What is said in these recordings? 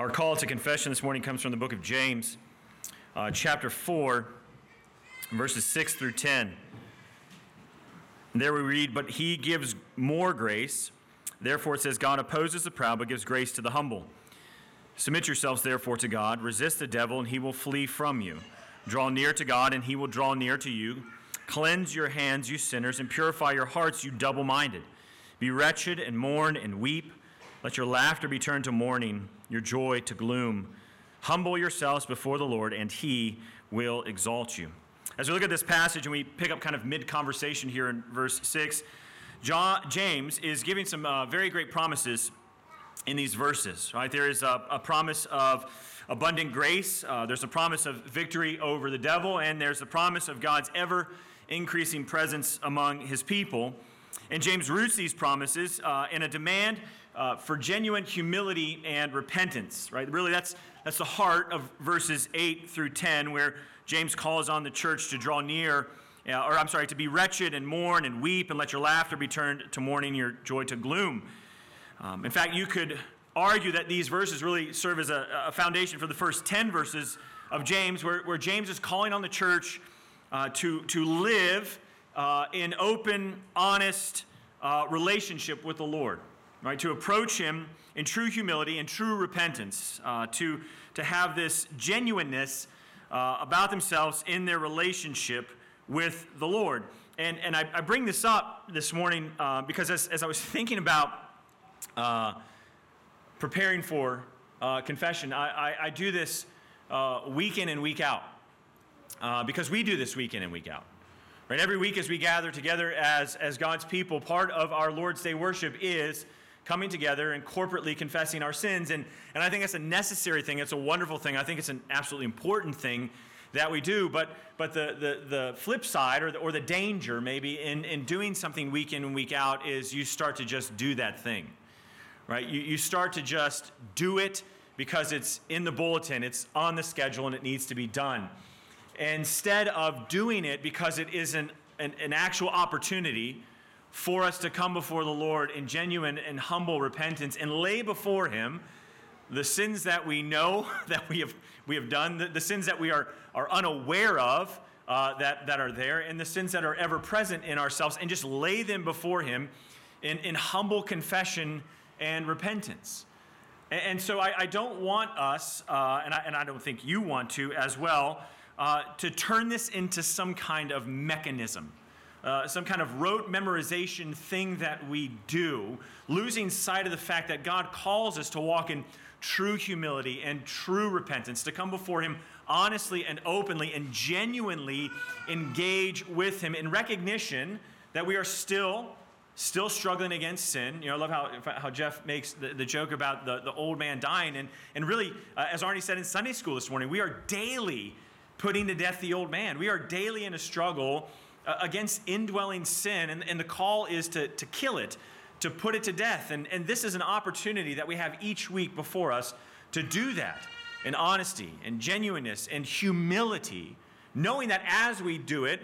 Our call to confession this morning comes from the book of James, uh, chapter 4, verses 6 through 10. There we read, But he gives more grace. Therefore, it says, God opposes the proud, but gives grace to the humble. Submit yourselves, therefore, to God. Resist the devil, and he will flee from you. Draw near to God, and he will draw near to you. Cleanse your hands, you sinners, and purify your hearts, you double minded. Be wretched and mourn and weep. Let your laughter be turned to mourning, your joy to gloom. Humble yourselves before the Lord, and he will exalt you. As we look at this passage and we pick up kind of mid conversation here in verse 6, John, James is giving some uh, very great promises in these verses, right? There is a, a promise of abundant grace, uh, there's a promise of victory over the devil, and there's a promise of God's ever increasing presence among his people. And James roots these promises uh, in a demand uh, for genuine humility and repentance, right? Really, that's, that's the heart of verses 8 through 10, where James calls on the church to draw near, uh, or I'm sorry, to be wretched and mourn and weep and let your laughter be turned to mourning, your joy to gloom. Um, in fact, you could argue that these verses really serve as a, a foundation for the first 10 verses of James, where, where James is calling on the church uh, to, to live uh, in open, honest uh, relationship with the Lord right? To approach Him in true humility and true repentance, uh, to, to have this genuineness uh, about themselves in their relationship with the Lord. And, and I, I bring this up this morning uh, because as, as I was thinking about uh, preparing for uh, confession, I, I, I, do this uh, week in and week out because we do this week in and week out. Right? Every week as we gather together as, as God's people, part of our Lord's Day worship is coming together and corporately confessing our sins. And, and I think that's a necessary thing. It's a wonderful thing. I think it's an absolutely important thing that we do. But, but the, the, the flip side or the, or the danger maybe in, in doing something week in and week out is you start to just do that thing, right? You, you start to just do it because it's in the bulletin, it's on the schedule, and it needs to be done. Instead of doing it because it is an, an, an actual opportunity for us to come before the Lord in genuine and humble repentance and lay before Him the sins that we know that we have, we have done, the, the sins that we are, are unaware of uh, that, that are there, and the sins that are ever present in ourselves, and just lay them before Him in, in humble confession and repentance. And, and so I, I, don't want us, uh, and, I, and I don't think you want to as well, uh, to turn this into some kind of mechanism uh, some kind of rote memorization thing that we do, losing sight of the fact that God calls us to walk in true humility and true repentance, to come before Him honestly and openly and genuinely engage with Him in recognition that we are still still struggling against sin. You know, I love how, how Jeff makes the, the joke about the, the old man dying. And, and really, uh, as Arnie said in Sunday school this morning, we are daily putting to death the old man. We are daily in a struggle against indwelling sin, and, and the call is to, to kill it, to put it to death. And, and this is an opportunity that we have each week before us to do that in honesty and genuineness and humility, knowing that as we do it,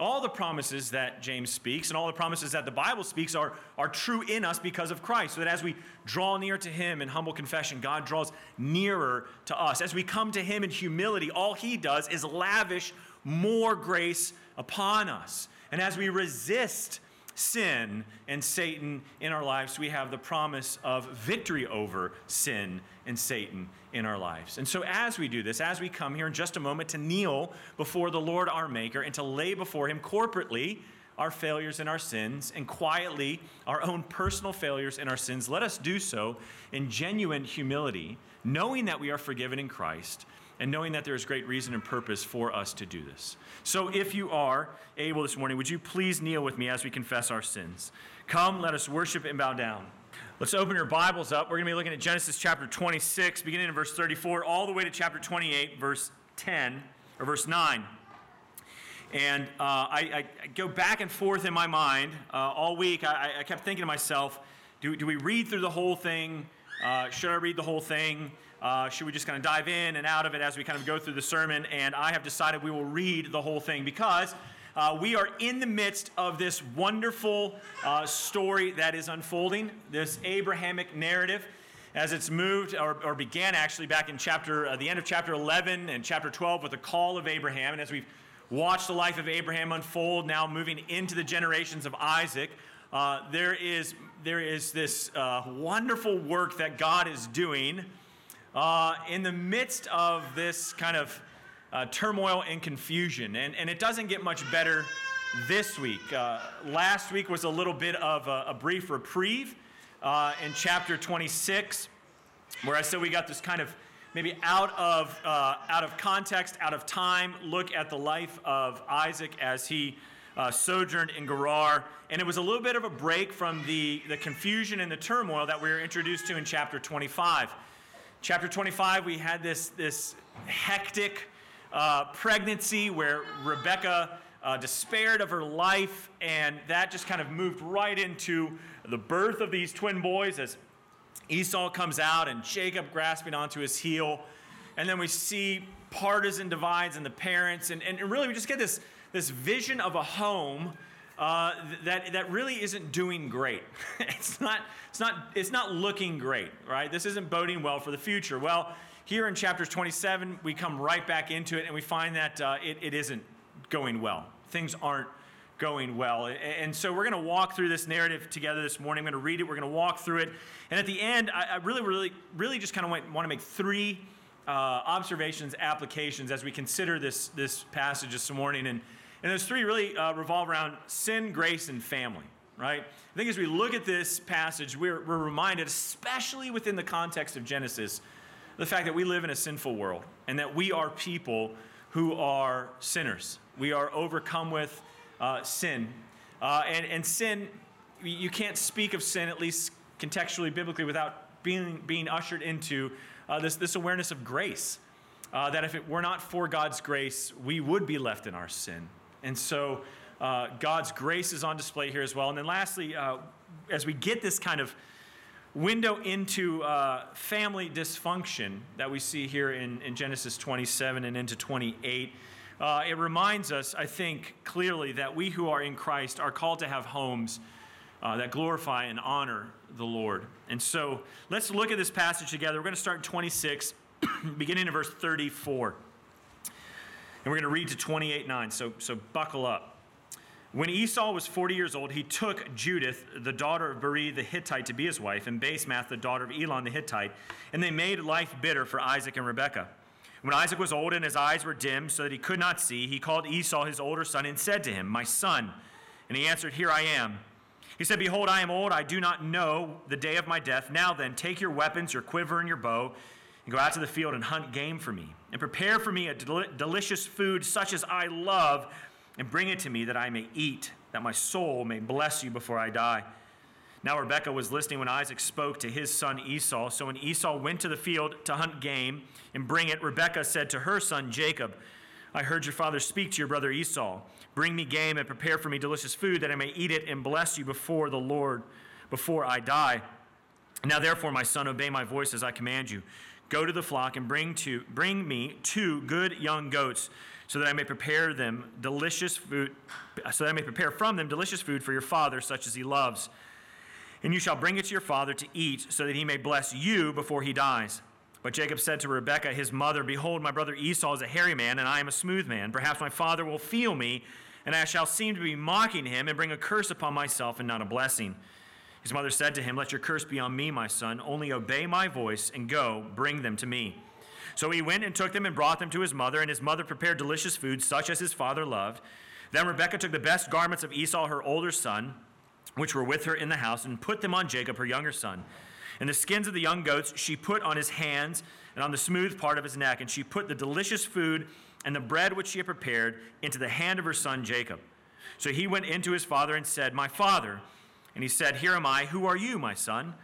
all the promises that James speaks and all the promises that the Bible speaks are, are true in us because of Christ. So that as we draw near to Him in humble confession, God draws nearer to us. As we come to Him in humility, all He does is lavish more grace upon us. And as we resist sin and Satan in our lives, we have the promise of victory over sin and Satan in our lives. And so, as we do this, as we come here in just a moment to kneel before the Lord our Maker and to lay before Him corporately our failures and our sins, and quietly our own personal failures and our sins, let us do so in genuine humility, knowing that we are forgiven in Christ and knowing that there is great reason and purpose for us to do this. So, if you are able this morning, would you please kneel with me as we confess our sins? Come, let us worship and bow down. Let's open your Bibles up. We're going to be looking at Genesis chapter 26, beginning in verse 34, all the way to chapter 28, verse 10, or verse 9. And uh, I, I, go back and forth in my mind uh, all week. I, I, kept thinking to myself, do, do we read through the whole thing? Uh, should I read the whole thing? Uh, should we just kind of dive in and out of it as we kind of go through the sermon? And I have decided we will read the whole thing because uh, we are in the midst of this wonderful uh, story that is unfolding, this Abrahamic narrative. as it's moved or, or began actually back in chapter, uh, the end of chapter 11 and chapter 12 with the call of Abraham. And as we've watched the life of Abraham unfold, now moving into the generations of Isaac, uh, there, is, there is this uh, wonderful work that God is doing uh, in the midst of this kind of uh, turmoil and confusion. And, and it doesn't get much better this week. Uh, last week was a little bit of a, a brief reprieve uh, in chapter 26, where I said we got this kind of maybe out of, uh, out of context, out of time look at the life of Isaac as he uh, sojourned in Gerar. And it was a little bit of a break from the, the confusion and the turmoil that we were introduced to in chapter 25. Chapter 25, we had this, this hectic uh, pregnancy where Rebecca uh, despaired of her life, and that just kind of moved right into the birth of these twin boys as Esau comes out and Jacob grasping onto his heel. And then we see partisan divides in the parents, and, and really we just get this, this vision of a home. Uh, that, that really isn't doing great. it's, not, it's, not, it's not looking great, right? This isn't boding well for the future. Well, here in chapter 27, we come right back into it and we find that uh, it, it isn't going well. Things aren't going well. And so we're going to walk through this narrative together this morning. I'm going to read it. We're going to walk through it. And at the end, I, really, really, really just kind of want, want to make three uh, observations, applications as we consider this, this passage this morning. And, and those three really uh, revolve around sin, grace, and family, right? I think as we look at this passage, we're, we're reminded, especially within the context of Genesis, the fact that we live in a sinful world and that we are people who are sinners. We are overcome with uh, sin. Uh, and, and sin, you can't speak of sin, at least contextually, biblically, without being, being ushered into uh, this, this awareness of grace. Uh, that if it were not for God's grace, we would be left in our sin. And so uh, God's grace is on display here as well. And then lastly, uh, as we get this kind of window into uh, family dysfunction that we see here in, in Genesis 27 and into 28. Uh, it reminds us, I think, clearly that we who are in Christ are called to have homes uh, that glorify and honor the Lord. And so let's look at this passage together. We're going to start in 26, beginning in verse 34. And we're going to read to 28 9. So, so buckle up. When Esau was 40 years old, he took Judith, the daughter of Beeri the Hittite, to be his wife, and Basemath, the daughter of Elon the Hittite, and they made life bitter for Isaac and Rebekah. When Isaac was old and his eyes were dim, so that he could not see, he called Esau his older son and said to him, My son. And he answered, Here I am. He said, Behold, I am old, I do not know the day of my death. Now then, take your weapons, your quiver, and your bow, and go out to the field and hunt game for me, and prepare for me a del- delicious food such as I love, and bring it to me that I may eat, that my soul may bless you before I die. Now Rebekah was listening when Isaac spoke to his son Esau. So when Esau went to the field to hunt game and bring it, Rebekah said to her son Jacob, I heard your father speak to your brother Esau. Bring me game and prepare for me delicious food that I may eat it and bless you before the Lord before I die. Now therefore, my son, obey my voice as I command you. Go to the flock and bring to bring me two good young goats, so that I may prepare them delicious food, so that I may prepare from them delicious food for your father, such as he loves and you shall bring it to your father to eat, so that he may bless you before he dies. But Jacob said to Rebekah, his mother, Behold, my brother Esau is a hairy man, and I am a smooth man. Perhaps my father will feel me, and I shall seem to be mocking him, and bring a curse upon myself, and not a blessing. His mother said to him, Let your curse be on me, my son. Only obey my voice, and go, bring them to me. So he went and took them and brought them to his mother, and his mother prepared delicious food, such as his father loved. Then Rebekah took the best garments of Esau, her older son, which were with her in the house, and put them on Jacob, her younger son. And the skins of the young goats she put on his hands and on the smooth part of his neck, and she put the delicious food and the bread which she had prepared into the hand of her son Jacob. So he went into his father and said, My father. And he said, Here am I. Who are you, my son?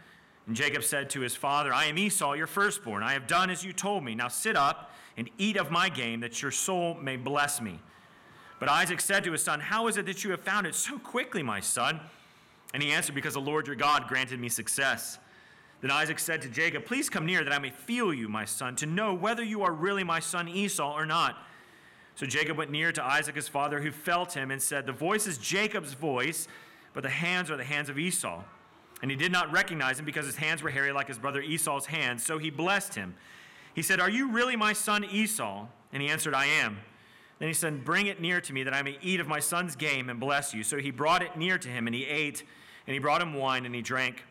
And Jacob said to his father, I am Esau, your firstborn. I have done as you told me. Now sit up and eat of my game, that your soul may bless me. But Isaac said to his son, How is it that you have found it so quickly, my son? And he answered, Because the Lord your God granted me success. Then Isaac said to Jacob, Please come near that I may feel you, my son, to know whether you are really my son Esau or not. So Jacob went near to Isaac his father, who felt him and said, The voice is Jacob's voice, but the hands are the hands of Esau. And he did not recognize him because his hands were hairy like his brother Esau's hands, so he blessed him. He said, Are you really my son Esau? And he answered, I am. Then he said, Bring it near to me that I may eat of my son's game and bless you. So he brought it near to him, and he ate, and he brought him wine, and he drank.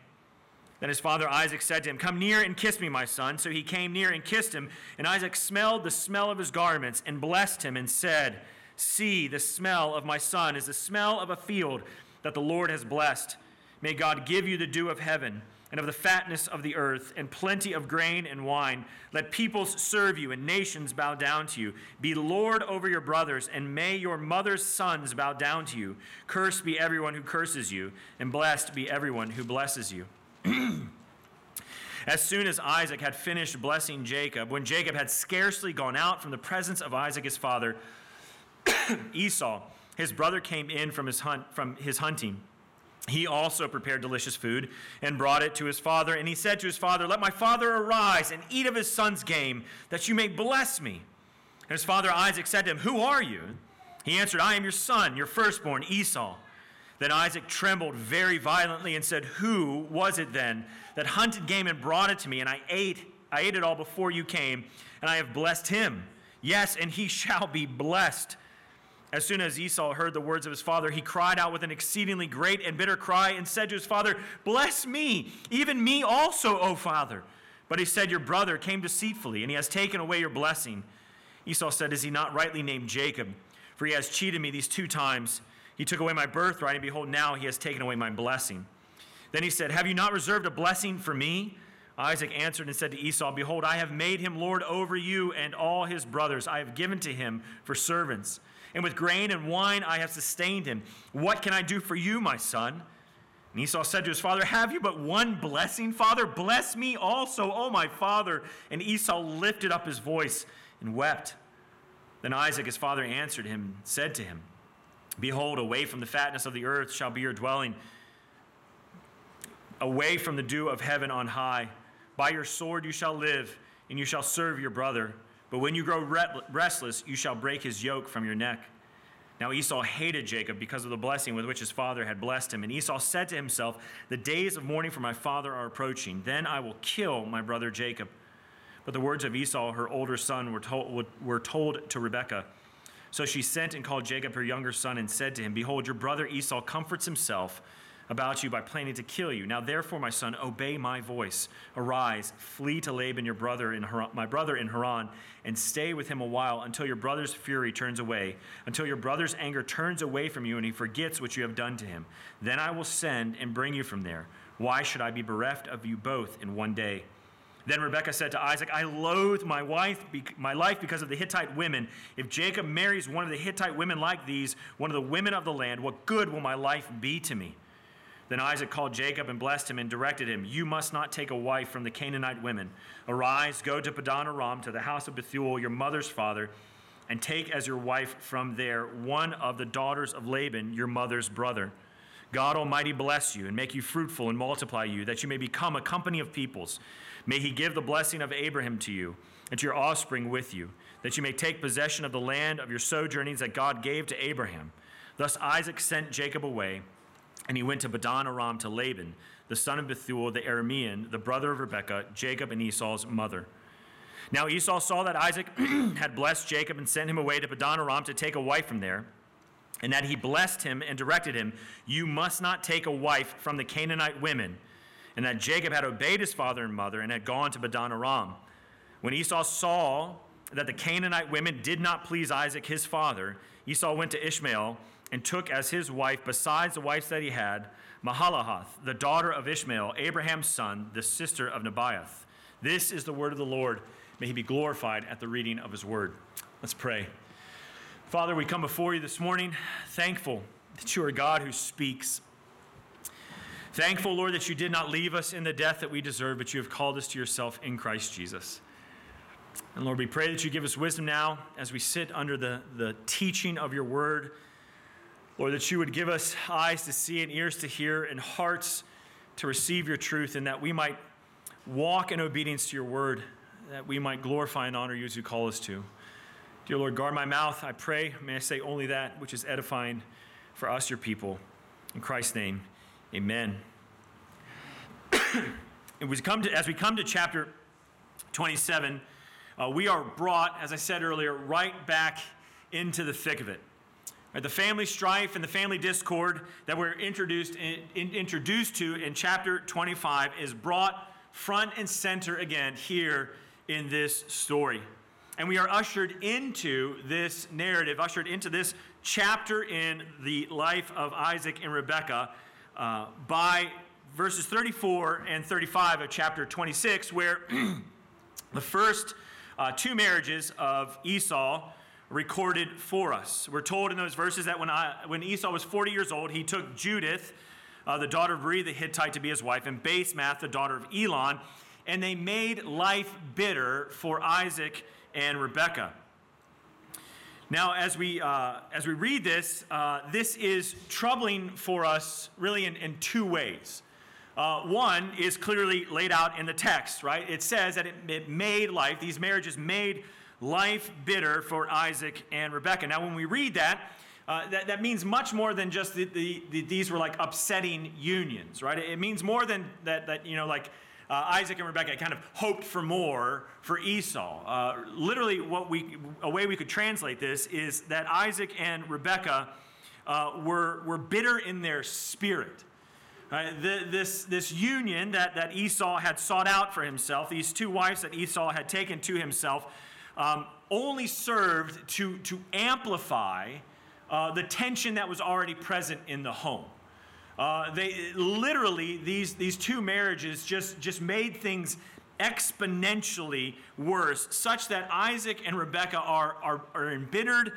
Then his father Isaac said to him, Come near and kiss me, my son. So he came near and kissed him. And Isaac smelled the smell of his garments and blessed him and said, See, the smell of my son is the smell of a field that the Lord has blessed. May God give you the dew of heaven and of the fatness of the earth and plenty of grain and wine. Let peoples serve you and nations bow down to you. Be Lord over your brothers, and may your mother's sons bow down to you. Cursed be everyone who curses you, and blessed be everyone who blesses you. As soon as Isaac had finished blessing Jacob, when Jacob had scarcely gone out from the presence of Isaac his father, Esau, his brother, came in from his, hunt, from his hunting. He also prepared delicious food and brought it to his father. And he said to his father, Let my father arise and eat of his son's game, that you may bless me. And his father Isaac said to him, Who are you? He answered, I am your son, your firstborn, Esau. Then Isaac trembled very violently and said, Who was it then that hunted game and brought it to me? And I ate, I ate it all before you came, and I have blessed him. Yes, and he shall be blessed. As soon as Esau heard the words of his father, he cried out with an exceedingly great and bitter cry and said to his father, Bless me, even me also, O father. But he said, Your brother came deceitfully, and he has taken away your blessing. Esau said, Is he not rightly named Jacob? For he has cheated me these two times. He took away my birthright, and behold, now he has taken away my blessing. Then he said, Have you not reserved a blessing for me? Isaac answered and said to Esau, Behold, I have made him lord over you and all his brothers. I have given to him for servants. And with grain and wine I have sustained him. What can I do for you, my son? And Esau said to his father, Have you but one blessing, father? Bless me also, O my father. And Esau lifted up his voice and wept. Then Isaac, his father, answered him, said to him, Behold, away from the fatness of the earth shall be your dwelling, away from the dew of heaven on high. By your sword you shall live, and you shall serve your brother. But when you grow restless, you shall break his yoke from your neck. Now Esau hated Jacob because of the blessing with which his father had blessed him. And Esau said to himself, The days of mourning for my father are approaching. Then I will kill my brother Jacob. But the words of Esau, her older son, were told, were told to Rebekah. So she sent and called Jacob, her younger son, and said to him, Behold, your brother Esau comforts himself about you by planning to kill you. Now, therefore, my son, obey my voice. Arise, flee to Laban, your brother in Haran, my brother in Haran, and stay with him a while until your brother's fury turns away, until your brother's anger turns away from you and he forgets what you have done to him. Then I will send and bring you from there. Why should I be bereft of you both in one day? Then Rebekah said to Isaac, I loathe my, wife, my life because of the Hittite women. If Jacob marries one of the Hittite women like these, one of the women of the land, what good will my life be to me? Then Isaac called Jacob and blessed him and directed him, You must not take a wife from the Canaanite women. Arise, go to Padan Aram, to the house of Bethuel, your mother's father, and take as your wife from there one of the daughters of Laban, your mother's brother. God Almighty bless you and make you fruitful and multiply you, that you may become a company of peoples. May he give the blessing of Abraham to you and to your offspring with you, that you may take possession of the land of your sojournings that God gave to Abraham. Thus Isaac sent Jacob away, and he went to Padan Aram to Laban, the son of Bethuel the Aramean, the brother of Rebekah, Jacob and Esau's mother. Now Esau saw that Isaac had blessed Jacob and sent him away to Padan Aram to take a wife from there, and that he blessed him and directed him, You must not take a wife from the Canaanite women and that Jacob had obeyed his father and mother and had gone to Padan Aram. When Esau saw that the Canaanite women did not please Isaac his father, Esau went to Ishmael and took as his wife, besides the wives that he had, Mahalath, the daughter of Ishmael, Abraham's son, the sister of Nebaioth. This is the word of the Lord. May he be glorified at the reading of his word. Let's pray. Father, we come before you this morning thankful that you are God who speaks. Thankful, Lord, that you did not leave us in the death that we deserve, but you have called us to yourself in Christ Jesus. And Lord, we pray that you give us wisdom now as we sit under the, the teaching of your word. Lord, that you would give us eyes to see and ears to hear and hearts to receive your truth, and that we might walk in obedience to your word, that we might glorify and honor you as you call us to. Dear Lord, guard my mouth, I pray. May I say only that which is edifying for us, your people. In Christ's name, Amen. come to, as we come to chapter 27, uh, we are brought, as I said earlier, right back into the thick of it. The family strife and the family discord that we're introduced, in, in, introduced to in chapter 25 is brought front and center again here in this story. And we are ushered into this narrative, ushered into this chapter in the life of Isaac and Rebekah uh, by verses 34 and 35 of chapter 26, where the first uh, two marriages of Esau recorded for us. We're told in those verses that when, I, when Esau was 40 years old, he took Judith, uh, the daughter of Uri the Hittite, to be his wife, and Basemath, the daughter of Elon, and they made life bitter for Isaac and Rebekah. Now, as we, uh, as we read this, uh, this is troubling for us really in, in two ways. Uh, one is clearly laid out in the text, right? It says that it, it made life, these marriages made life bitter for Isaac and Rebekah. Now, when we read that, uh, that, that means much more than just the, the, the, these were like upsetting unions, right? It means more than that, that you know, like uh, Isaac and Rebekah kind of hoped for more for Esau. Uh, literally, what we, a way we could translate this is that Isaac and Rebekah uh, were, were bitter in their spirit. Uh, the, this, this union that, that Esau had sought out for himself, these two wives that Esau had taken to himself, um, only served to, to amplify uh, the tension that was already present in the home. Uh, they literally these these two marriages just just made things exponentially worse, such that Isaac and Rebekah are, are, are embittered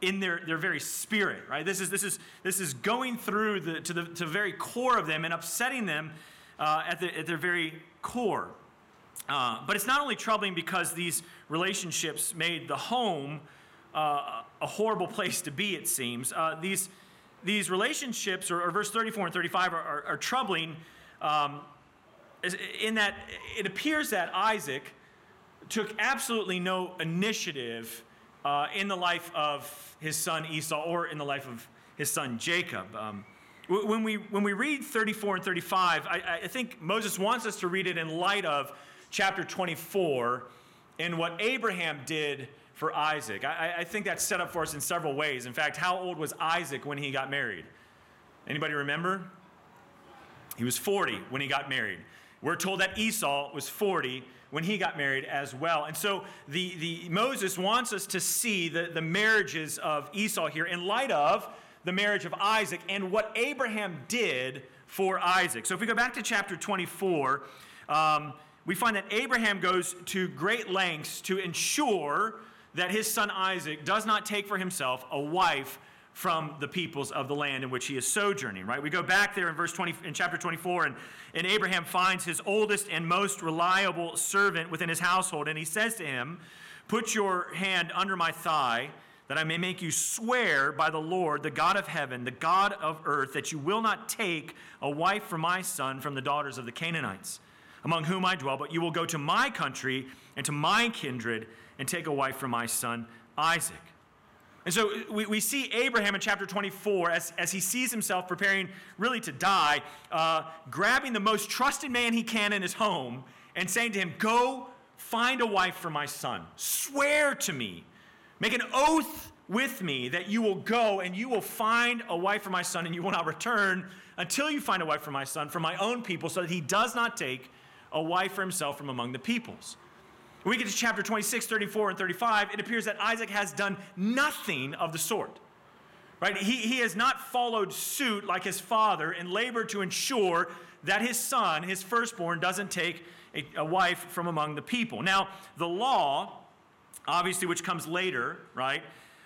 in their, their very spirit, right? This is, this is, this is going through the, to, the, to the very core of them and upsetting them uh, at, the, at their very core. Uh, but it's not only troubling because these relationships made the home uh, a horrible place to be, it seems. Uh, these, these relationships, or, or, verse 34 and 35, are, are, are troubling um, in that it appears that Isaac took absolutely no initiative uh, in the life of his son Esau or in the life of his son Jacob. Um, when, we, when we read 34 and 35, I, I think Moses wants us to read it in light of chapter 24 and what Abraham did for Isaac. I, I, think that's set up for us in several ways. In fact, how old was Isaac when he got married? Anybody remember? He was 40 when he got married. We're told that Esau was 40 when he got married as well. And so the, the Moses wants us to see the, the marriages of Esau here in light of the marriage of Isaac and what Abraham did for Isaac. So if we go back to chapter 24, um, we find that Abraham goes to great lengths to ensure that his son Isaac does not take for himself a wife from the peoples of the land in which he is sojourning, right? We go back there in verse 20, in chapter 24, and, and Abraham finds his oldest and most reliable servant within his household, and he says to him, Put your hand under my thigh, that I may make you swear by the Lord, the God of heaven, the God of earth, that you will not take a wife for my son from the daughters of the Canaanites, among whom I dwell, but you will go to my country and to my kindred and take a wife for my son Isaac. And so we, we see Abraham in chapter 24 as, as he sees himself preparing really to die, uh, grabbing the most trusted man he can in his home and saying to him, Go find a wife for my son. Swear to me. Make an oath with me that you will go and you will find a wife for my son and you will not return until you find a wife for my son from my own people so that he does not take a wife for himself from among the peoples. When we get to chapter 26, 34, and 35, it appears that Isaac has done nothing of the sort. Right? He, he has not followed suit like his father and labored to ensure that his son, his firstborn, doesn't take a, a wife from among the people. Now, the law, obviously, which comes later, right?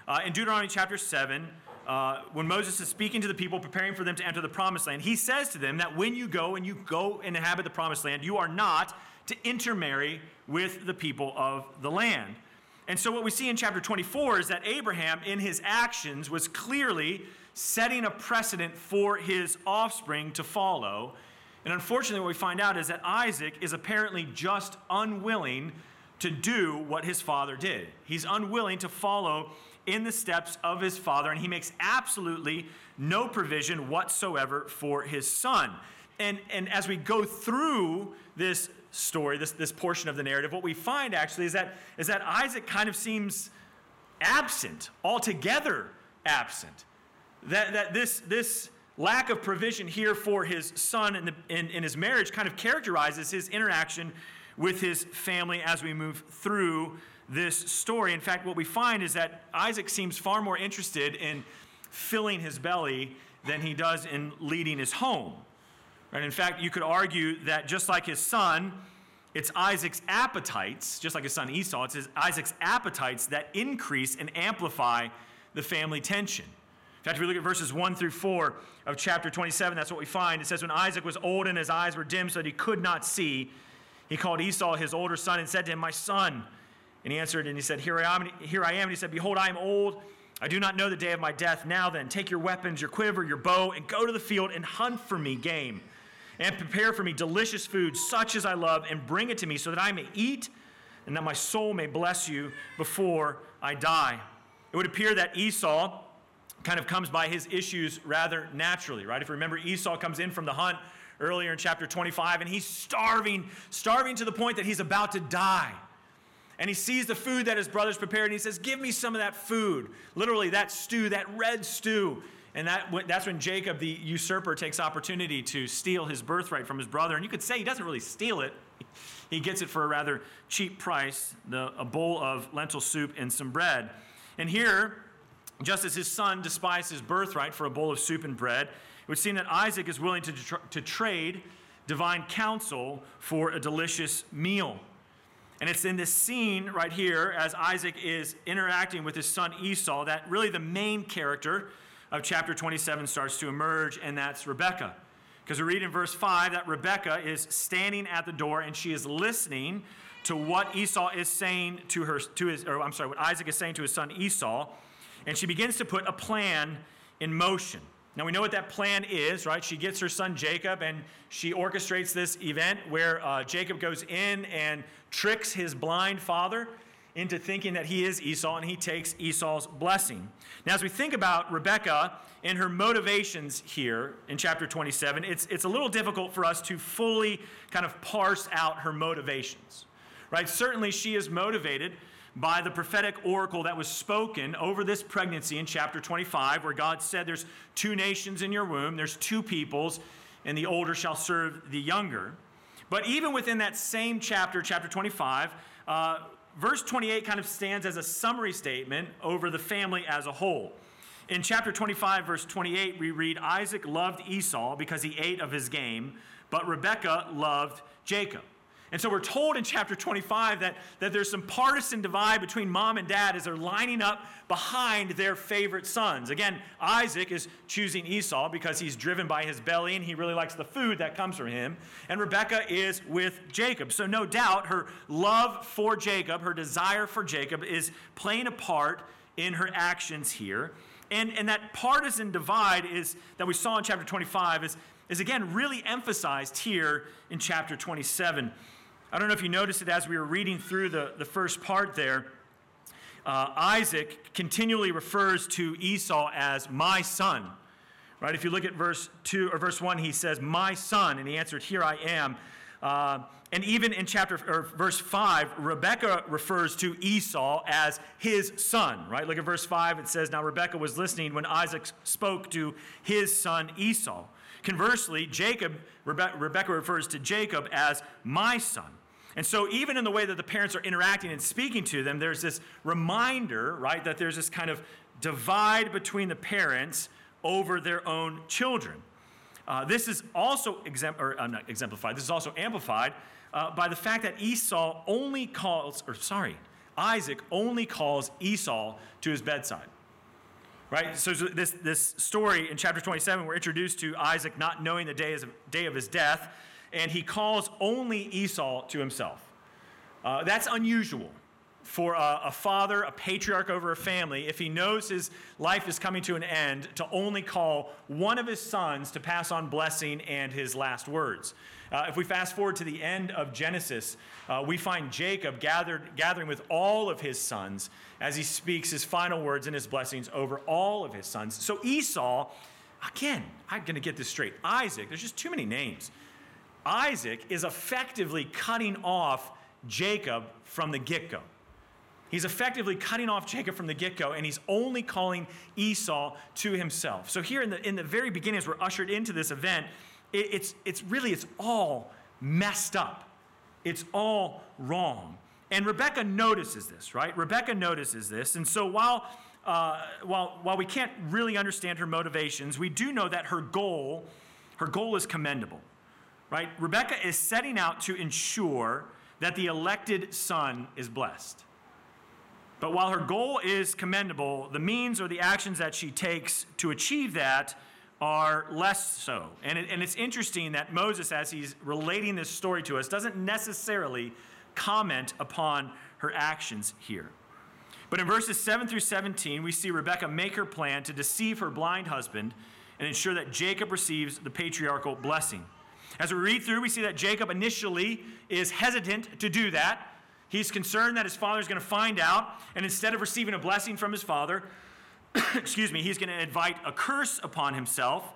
Uh, in Deuteronomy chapter 7, uh, when Moses is speaking to the people, preparing for them to enter the promised land, he says to them that when you go and you go and inhabit the promised land, you are not to intermarry with the people of the land. And so, what we see in chapter 24 is that Abraham, in his actions, was clearly setting a precedent for his offspring to follow. And unfortunately, what we find out is that Isaac is apparently just unwilling to do what his father did. He's unwilling to follow in the steps of his father, and he makes absolutely no provision whatsoever for his son. and, and as we go through this story, this, this portion of the narrative, what we find actually is that, is that Isaac kind of seems absent, altogether absent. That, that this, this lack of provision here for his son in, the, in, in his marriage kind of characterizes his interaction with his family as we move through this story. In fact, what we find is that Isaac seems far more interested in filling his belly than he does in leading his home. Right? In fact, you could argue that just like his son, it's Isaac's appetites, just like his son Esau, it's his, Isaac's appetites that increase and amplify the family tension. In fact, if we look at verses 1 through 4 of chapter 27, that's what we find. It says, When Isaac was old and his eyes were dim so that he could not see, he called Esau his older son and said to him, My son. And he answered and he said, Here I am. Here I am. And he said, Behold, I am old. I do not know the day of my death. Now then, take your weapons, your quiver, your bow, and go to the field and hunt for me game and prepare for me delicious food, such as I love, and bring it to me so that I may eat and that my soul may bless you before I die. It would appear that Esau kind of comes by his issues rather naturally, right? If you remember, Esau comes in from the hunt earlier in chapter 25, and he's starving, starving to the point that he's about to die. And he sees the food that his brothers prepared, and he says, Give me some of that food. Literally, that stew, that red stew. And that, that's when Jacob, the usurper, takes opportunity to steal his birthright from his brother. And you could say he doesn't really steal it, he gets it for a rather cheap price the, a bowl of lentil soup and some bread. And here, just as his son despised his birthright for a bowl of soup and bread, it would seem that Isaac is willing to, to trade divine counsel for a delicious meal. And it's in this scene right here, as Isaac is interacting with his son Esau, that really the main character of chapter 27 starts to emerge, and that's Rebecca. Because we read in verse 5 that Rebecca is standing at the door and she is listening to what Esau is saying to her, to his, or I'm sorry, what Isaac is saying to his son Esau, and she begins to put a plan in motion. Now we know what that plan is, right? She gets her son Jacob and she orchestrates this event where uh, Jacob goes in and tricks his blind father into thinking that he is Esau and he takes Esau's blessing. Now, as we think about Rebecca and her motivations here in chapter 27, it's, it's a little difficult for us to fully kind of parse out her motivations, right? Certainly, she is motivated by the prophetic oracle that was spoken over this pregnancy in chapter 25, where God said, There's two nations in your womb, there's two peoples, and the older shall serve the younger. But even within that same chapter, chapter 25, uh, verse 28 kind of stands as a summary statement over the family as a whole. In chapter 25, verse 28, we read Isaac loved Esau because he ate of his game, but Rebekah loved Jacob. And so we're told in chapter 25 that, that there's some partisan divide between mom and dad as they're lining up behind their favorite sons. Again, Isaac is choosing Esau because he's driven by his belly and he really likes the food that comes from him. And Rebecca is with Jacob. So, no doubt, her love for Jacob, her desire for Jacob, is playing a part in her actions here. And, and that partisan divide is that we saw in chapter 25 is, is again really emphasized here in chapter 27. I don't know if you noticed it as we were reading through the, the first part there. Uh, Isaac continually refers to Esau as my son. Right? If you look at verse 2 or verse 1, he says, My son. And he answered, Here I am. Uh, and even in chapter or verse 5, Rebecca refers to Esau as his son, right? Look at verse 5. It says, Now Rebecca was listening when Isaac spoke to his son Esau. Conversely, Jacob, Rebe- Rebecca refers to Jacob as my son. And so, even in the way that the parents are interacting and speaking to them, there's this reminder, right, that there's this kind of divide between the parents over their own children. Uh, this is also or, uh, exemplified, this is also amplified uh, by the fact that Esau only calls, or sorry, Isaac only calls Esau to his bedside. Right? So, this, this story in chapter 27, we're introduced to Isaac not knowing the day, is, day of his death, and he calls only Esau to himself. Uh, that's unusual for a, a, father, a patriarch over a family, if he knows his life is coming to an end, to only call one of his sons to pass on blessing and his last words. Uh, if we fast forward to the end of Genesis, uh, we find Jacob gathered, gathering with all of his sons as he speaks his final words and his blessings over all of his sons. So Esau again, I'm going to get this straight. Isaac, there's just too many names. Isaac is effectively cutting off Jacob from the get go. He's effectively cutting off Jacob from the get go, and he's only calling Esau to himself. So, here in the, in the very beginning, as we're ushered into this event, it, it's, it's really, it's all messed up. It's all wrong. And Rebecca notices this, right? Rebecca notices this. And so, while, uh, while, while we can't really understand her motivations, we do know that her goal, her goal is commendable, right? Rebecca is setting out to ensure that the elected son is blessed. But while her goal is commendable, the means or the actions that she takes to achieve that are less so. And, it, and it's interesting that Moses, as he's relating this story to us, doesn't necessarily comment upon her actions here. But in verses 7 through 17, we see Rebecca make her plan to deceive her blind husband and ensure that Jacob receives the patriarchal blessing. As we read through, we see that Jacob initially is hesitant to do that. He's concerned that his father is going to find out, and instead of receiving a blessing from his father, excuse me, he's going to invite a curse upon himself.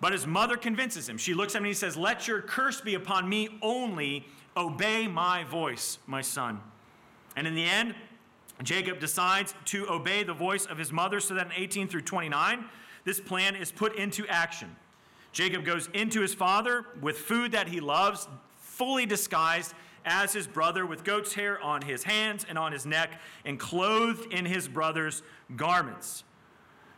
But his mother convinces him. She looks at him and he says, Let your curse be upon me only. Obey my voice, my son. And in the end, Jacob decides to obey the voice of his mother so that in 18 through 29, this plan is put into action. Jacob goes into his father with food that he loves, fully disguised as his brother, with goat's hair on his hands and on his neck, and clothed in his brother's garments.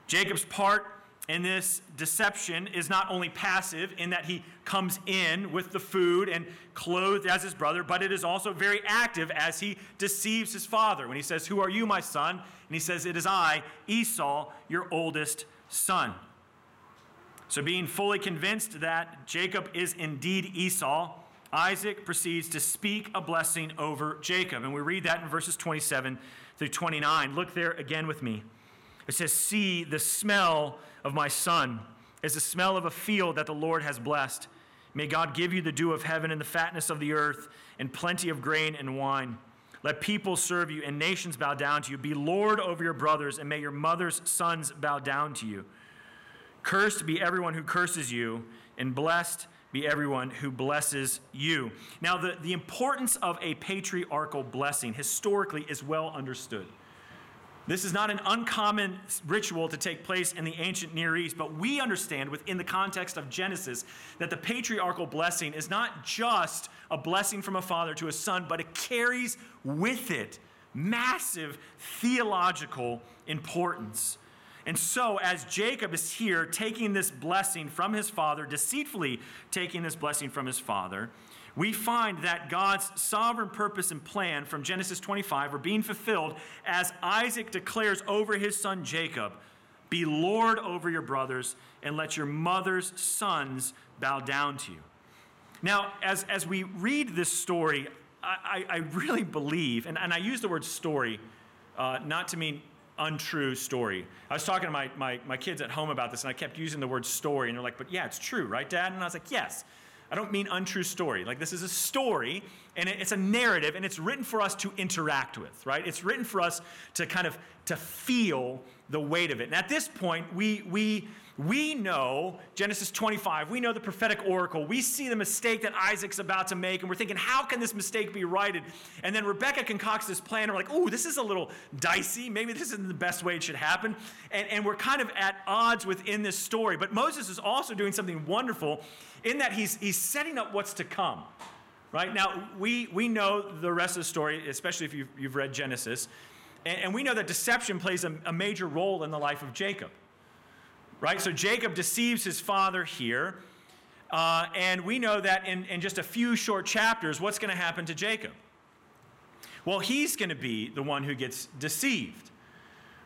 Jacob's part in this deception is not only passive in that he comes in with the food and clothed as his brother, but it is also very active as he deceives his father when he says, Who are you, my son? And he says, It is I, Esau, your oldest son. So, being fully convinced that Jacob is indeed Esau, Isaac proceeds to speak a blessing over Jacob. And we read that in verses 27 through 29. Look there again with me. It says, See, the smell of my son is the smell of a field that the Lord has blessed. May God give you the dew of heaven and the fatness of the earth and plenty of grain and wine. Let people serve you and nations bow down to you. Be Lord over your brothers, and may your mother's sons bow down to you. Cursed be everyone who curses you, and blessed be everyone who blesses you. Now, the, the importance of a patriarchal blessing historically is well understood. This is not an uncommon ritual to take place in the ancient Near East, but we understand within the context of Genesis that the patriarchal blessing is not just a blessing from a father to a son, but it carries with it massive theological importance. And so, as Jacob is here taking this blessing from his father, deceitfully taking this blessing from his father, we find that God's sovereign purpose and plan from Genesis 25 are being fulfilled as Isaac declares over his son Jacob Be Lord over your brothers, and let your mother's sons bow down to you. Now, as, as we read this story, I, I, really believe, and, and I use the word story uh, not to mean untrue story. I was talking to my, my, my kids at home about this, and I kept using the word story, and they're like, but yeah, it's true, right, Dad? And I was like, yes. I don't mean untrue story. Like, this is a story, and it's a narrative, and it's written for us to interact with, right? It's written for us to kind of to feel the weight of it. And at this point, we, we, we know Genesis 25, we know the prophetic oracle, we see the mistake that Isaac's about to make, and we're thinking, how can this mistake be righted? And then Rebecca concocts this plan, and we're like, oh, this is a little dicey. Maybe this isn't the best way it should happen. And, and we're kind of at odds within this story. But Moses is also doing something wonderful in that he's, he's setting up what's to come. Right now, we, we know the rest of the story, especially if you've, you've read Genesis, and, and we know that deception plays a, a major role in the life of Jacob right? So Jacob deceives his father here. Uh, and we know that in, in just a few short chapters, what's going to happen to Jacob? Well, he's going to be the one who gets deceived,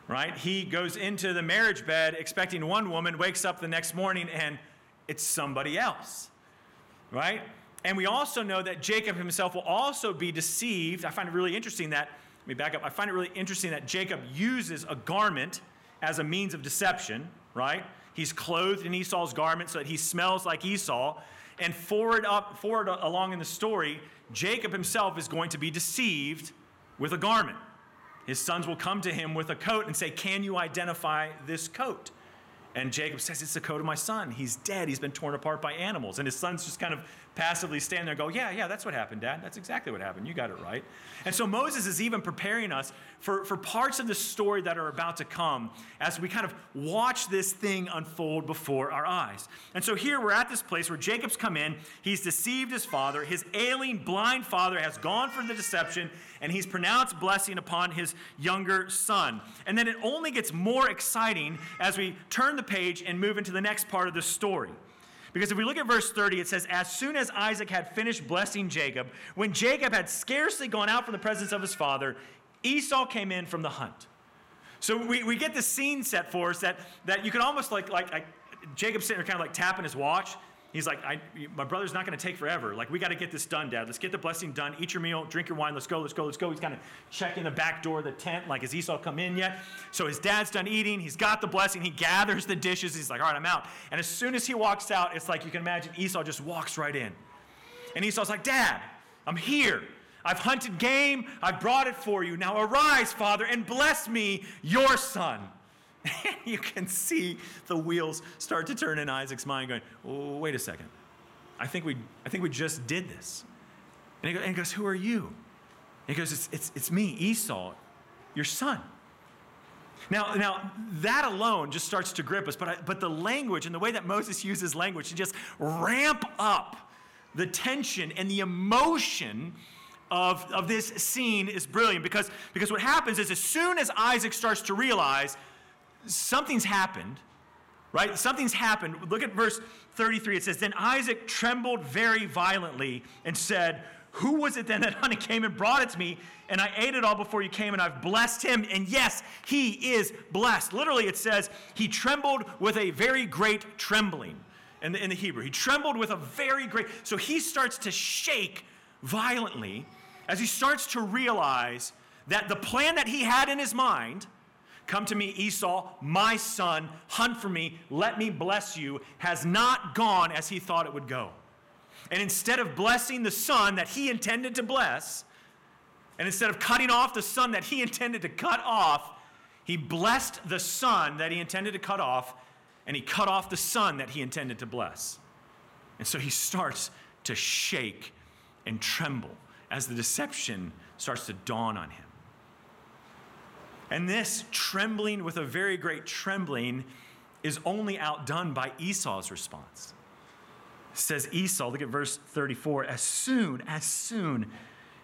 right? He goes into the marriage bed expecting one woman, wakes up the next morning, and it's somebody else, right? And we also know that Jacob himself will also be deceived. I find it really interesting that, let me back up. I find it really interesting that Jacob uses a garment as a means of deception right? He's clothed in Esau's garment so that he smells like Esau. And forward up, forward along in the story, Jacob himself is going to be deceived with a garment. His sons will come to him with a coat and say, Can you identify this coat? And Jacob says, It's the coat of my son. He's dead. He's been torn apart by animals. And his son's just kind of passively stand there and go, Yeah, yeah, that's what happened, Dad. That's exactly what happened. You got it right. And so Moses is even preparing us for, for parts of the story that are about to come as we kind of watch this thing unfold before our eyes. And so here we're at this place where Jacob's come in. He's deceived his father. His ailing, blind father has gone for the deception, and he's pronounced blessing upon his younger son. And then it only gets more exciting as we turn the page and move into the next part of the story. Because if we look at verse 30, it says, As soon as Isaac had finished blessing Jacob, when Jacob had scarcely gone out from the presence of his father, Esau came in from the hunt. So we, we get the scene set for us that, that you can almost like, like, like Jacob sitting there kind of like tapping his watch, He's like, my brother's not going to take forever. Like, we got to get this done, Dad. Let's get the blessing done. Eat your meal, drink your wine. Let's go, let's go, let's go. He's kind of checking the back door of the tent, like, has Esau come in yet? So his dad's done eating. He's got the blessing. He gathers the dishes. He's like, all right, I'm out. And as soon as he walks out, it's like you can imagine Esau just walks right in. And Esau's like, Dad, I'm here. I've hunted game. I've brought it for you. Now arise, Father, and bless me, your son. you can see the wheels start to turn in Isaac's mind, going, oh, wait a second. I think we, I think we just did this. And he, goes, and he goes Who are you? And he goes, it's, it's, it's me, Esau, your son. Now, now, that alone just starts to grip us, but, I, but the language and the way that Moses uses language to just ramp up the tension and the emotion of, of this scene is brilliant because, because what happens is as soon as Isaac starts to realize something's happened, right? Something's happened. Look at verse 33. It says, Then Isaac trembled very violently and said, Who was it then that honey came and brought it to me? And I ate it all before you came, and I've blessed him. And yes, he is blessed. Literally, it says, He trembled with a very great trembling in the, in the Hebrew. He trembled with a very great, so he starts to shake violently as he starts to realize that the plan that he had in his mind Come to me, Esau, my son, hunt for me, let me bless you, has not gone as he thought it would go. And instead of blessing the son that he intended to bless, and instead of cutting off the son that he intended to cut off, he blessed the son that he intended to cut off, and he cut off the son that he intended to bless. And so he starts to shake and tremble as the deception starts to dawn on him. And this trembling with a very great trembling is only outdone by Esau's response. Says Esau, look at verse 34, as soon, as soon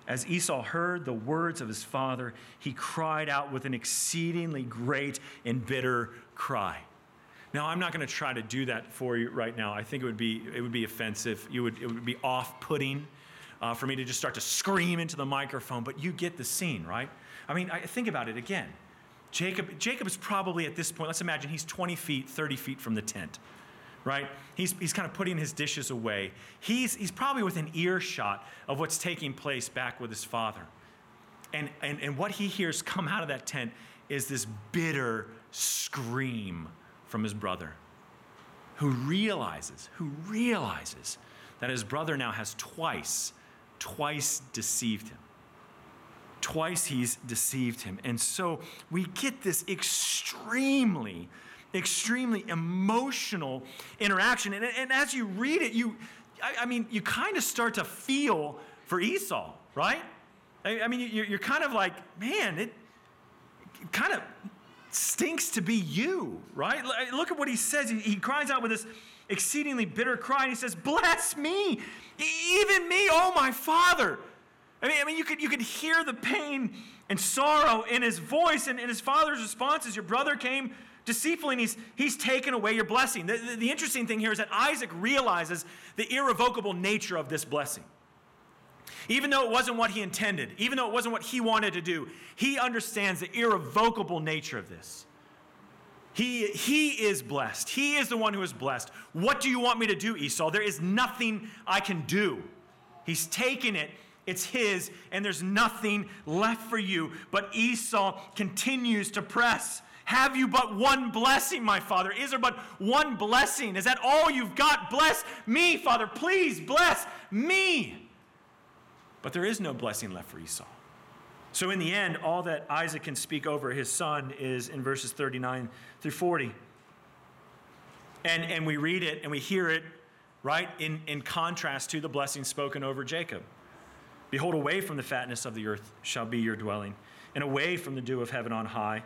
as Esau heard the words of his father, he cried out with an exceedingly great and bitter cry. Now, I'm not going to try to do that for you right now. I think it would be, it would be offensive. You would, it would be off putting uh, for me to just start to scream into the microphone, but you get the scene, right? I mean, I, think about it again. Jacob, Jacob is probably at this point, let's imagine he's 20 feet, 30 feet from the tent, right? He's, he's kind of putting his dishes away. He's, he's probably within earshot of what's taking place back with his father. And, and, and what he hears come out of that tent is this bitter scream from his brother, who realizes, who realizes that his brother now has twice, twice deceived him. Twice he's deceived him. And so we get this extremely, extremely emotional interaction. And, and as you read it, you, I, I mean, you kind of start to feel for Esau, right? I, I mean, you're, you're kind of like, man, it, kind of stinks to be you, right? Look at what he says. He, he, cries out with this exceedingly bitter cry, and he says, Bless me, even me, oh my father. I mean, I mean you, could, you could hear the pain and sorrow in his voice, and, and his father's response is, Your brother came deceitfully and he's, he's taken away your blessing. The, the, the interesting thing here is that Isaac realizes the irrevocable nature of this blessing. Even though it wasn't what he intended, even though it wasn't what he wanted to do, he understands the irrevocable nature of this. He, he is blessed. He is the one who is blessed. What do you want me to do, Esau? There is nothing I can do. He's taken it it's his, and there's nothing left for you. But Esau continues to press. Have you but one blessing, my father? Is there but one blessing? Is that all you've got? Bless me, father. Please bless me. But there is no blessing left for Esau. So, in the end, all that Isaac can speak over his son is in verses 39 through 40. And, and we read it and we hear it, right, in, in contrast to the blessing spoken over Jacob. Behold, away from the fatness of the earth shall be your dwelling, and away from the dew of heaven on high.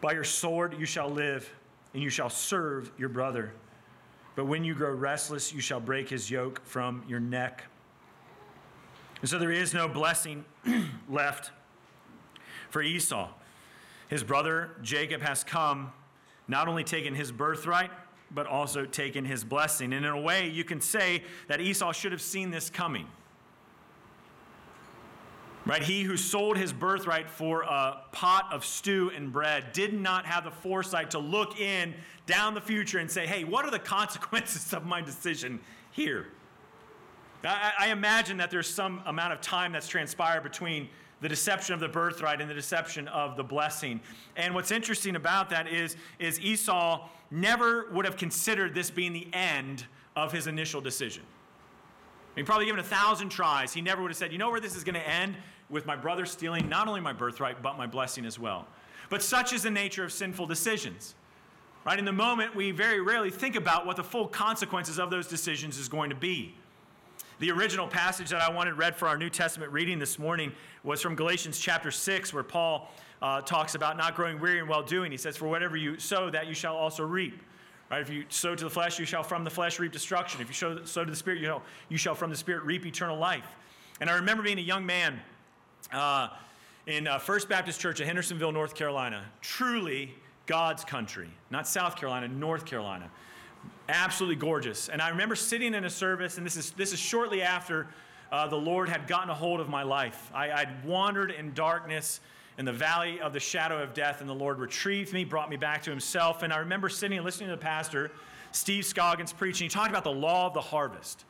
By your sword you shall live, and you shall serve your brother. But when you grow restless, you shall break his yoke from your neck. And so there is no blessing left for Esau. His brother Jacob has come, not only taken his birthright, but also taken his blessing. And in a way, you can say that Esau should have seen this coming. Right? He who sold his birthright for a pot of stew and bread did not have the foresight to look in down the future and say, hey, what are the consequences of my decision here? I, I imagine that there's some amount of time that's transpired between the deception of the birthright and the deception of the blessing. And what's interesting about that is, is Esau never would have considered this being the end of his initial decision. He probably given a thousand tries. He never would have said, you know where this is going to end? With my brother stealing not only my birthright, but my blessing as well. But such is the nature of sinful decisions. Right? In the moment, we very rarely think about what the full consequences of those decisions is going to be. The original passage that I wanted read for our New Testament reading this morning was from Galatians chapter 6, where Paul uh, talks about not growing weary in well doing. He says, For whatever you sow, that you shall also reap. Right? If you sow to the flesh, you shall from the flesh reap destruction. If you sow, sow to the Spirit, you shall, you shall from the Spirit reap eternal life. And I remember being a young man uh, in uh, First Baptist Church in Hendersonville, North Carolina. Truly God's country, not South Carolina, North Carolina absolutely gorgeous. And I remember sitting in a service, and this is, this is shortly after uh, the Lord had gotten a hold of my life. I, I'd wandered in darkness in the valley of the shadow of death, and the Lord retrieved me, brought me back to Himself. And I remember sitting and listening to the pastor, Steve Scoggins, preaching. He talked about the law of the harvest.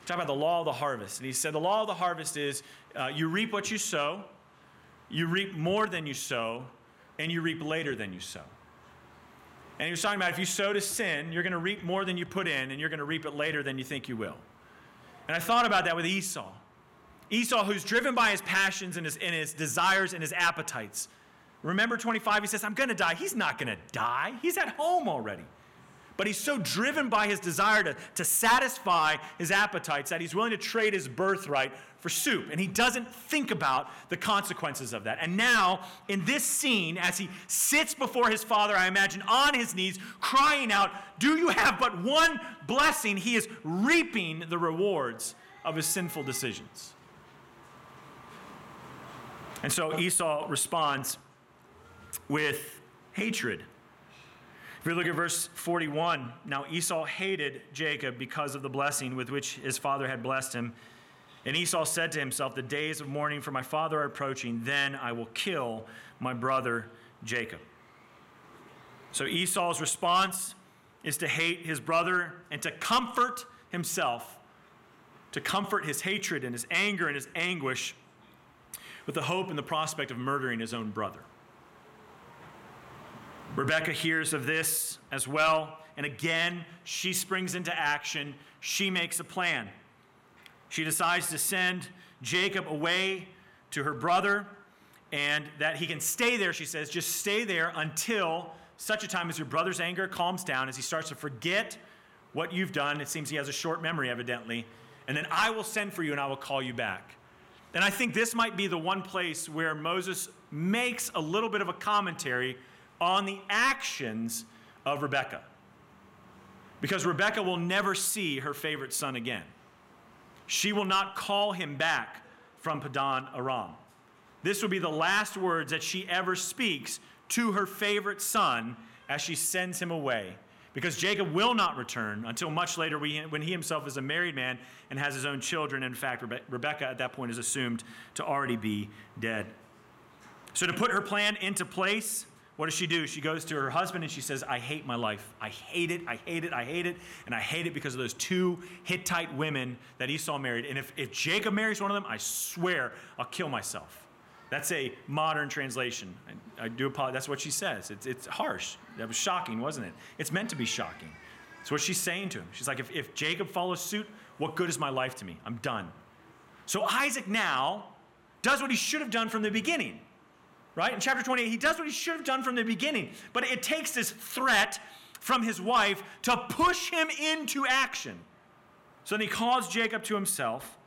He talked about the law of the harvest. And he said, The law of the harvest is uh, you reap what you sow, you reap more than you sow, and you reap later than you sow. And he was talking about if you sow to sin, you're going to reap more than you put in, and you're going to reap it later than you think you will. And I thought about that with Esau. Esau, who's driven by his passions and his, and his desires and his appetites. Remember 25, he says, I'm going to die. He's not going to die, he's at home already. But he's so driven by his desire to, to satisfy his appetites that he's willing to trade his birthright for soup. And he doesn't think about the consequences of that. And now, in this scene, as he sits before his father, I imagine on his knees, crying out, Do you have but one blessing? He is reaping the rewards of his sinful decisions. And so Esau responds with hatred. If we look at verse 41, now Esau hated Jacob because of the blessing with which his father had blessed him. And Esau said to himself, The days of mourning for my father are approaching, then I will kill my brother Jacob. So Esau's response is to hate his brother and to comfort himself, to comfort his hatred and his anger and his anguish with the hope and the prospect of murdering his own brother. Rebecca hears of this as well, and again, she springs into action. She makes a plan. She decides to send Jacob away to her brother, and that he can stay there, she says, just stay there until such a time as your brother's anger calms down, as he starts to forget what you've done. It seems he has a short memory, evidently. And then I will send for you and I will call you back. And I think this might be the one place where Moses makes a little bit of a commentary on the actions of Rebekah. Because Rebekah will never see her favorite son again. She will not call him back from Padan Aram. This will be the last words that she ever speaks to her favorite son as she sends him away. Because Jacob will not return until much later when he himself is a married man and has his own children. In fact, Rebecca at that point is assumed to already be dead. So, to put her plan into place, what does she do? She goes to her husband and she says, I hate my life. I hate it. I hate it. I hate it. And I hate it because of those two Hittite women that Esau married. And if, if Jacob marries one of them, I swear I'll kill myself. That's a modern translation. I, I do apologize. That's what she says. It's, it's harsh. That was shocking, wasn't it? It's meant to be shocking. It's what she's saying to him. She's like, if, if Jacob follows suit, what good is my life to me? I'm done. So Isaac now does what he should have done from the beginning right? In chapter 28, he does what he should have done from the beginning, but it takes this threat from his wife to push him into action. So then he calls Jacob to himself.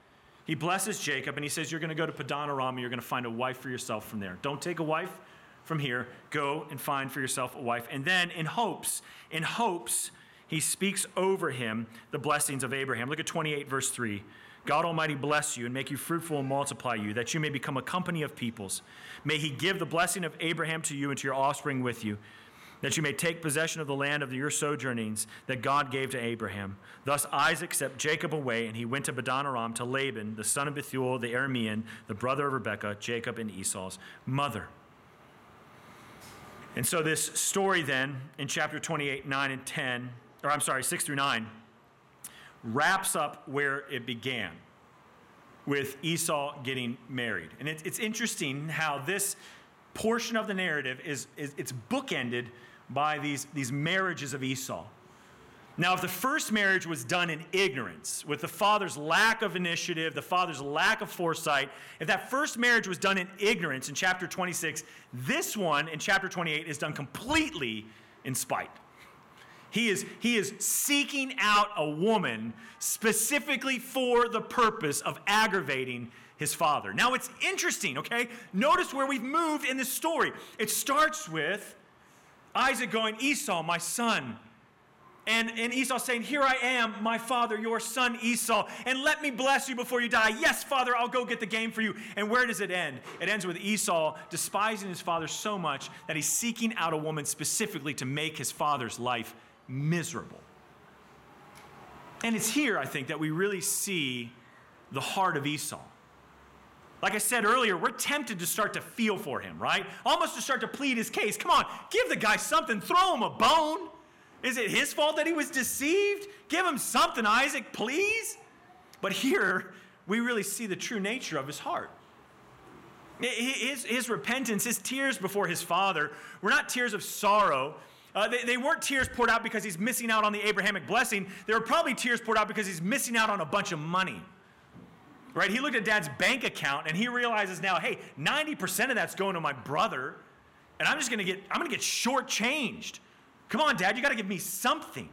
He blesses Jacob and he says, You're going to go to Padan Aram and you're going to find a wife for yourself from there. Don't take a wife from here. Go and find for yourself a wife. And then, in hopes, in hopes, he speaks over him the blessings of Abraham. Look at 28, verse 3. God Almighty bless you and make you fruitful and multiply you, that you may become a company of peoples. May He give the blessing of Abraham to you and to your offspring with you, that you may take possession of the land of your sojournings that God gave to Abraham. Thus Isaac sent Jacob away, and he went to Padan Aram to Laban, the son of Bethuel the Aramean, the brother of Rebekah, Jacob and Esau's mother. And so, this story then in chapter 28, 9, and 10, or I'm sorry, 6 through 9, wraps up where it began with Esau getting married. And it's, it's interesting how this portion of the narrative is, is it's bookended by these, these marriages of Esau. Now, if the first marriage was done in ignorance, with the father's lack of initiative, the father's lack of foresight, if that first marriage was done in ignorance in chapter 26, this one in chapter 28 is done completely in spite. He is, he is seeking out a woman specifically for the purpose of aggravating his father. Now it's interesting, okay? Notice where we've moved in this story. It starts with Isaac going, Esau, my son. And, and Esau saying, Here I am, my father, your son Esau, and let me bless you before you die. Yes, father, I'll go get the game for you. And where does it end? It ends with Esau despising his father so much that he's seeking out a woman specifically to make his father's life miserable. And it's here, I think, that we really see the heart of Esau. Like I said earlier, we're tempted to start to feel for him, right? Almost to start to plead his case. Come on, give the guy something, throw him a bone. Is it his fault that he was deceived? Give him something, Isaac, please. But here, we really see the true nature of his heart. His, his repentance, his tears before his father, were not tears of sorrow uh, they, they weren't tears poured out because he's missing out on the Abrahamic blessing. They were probably tears poured out because he's missing out on a bunch of money. Right? He looked at dad's bank account and he realizes now, hey, 90% of that's going to my brother, and I'm just gonna get, I'm gonna get shortchanged. Come on, dad, you gotta give me something.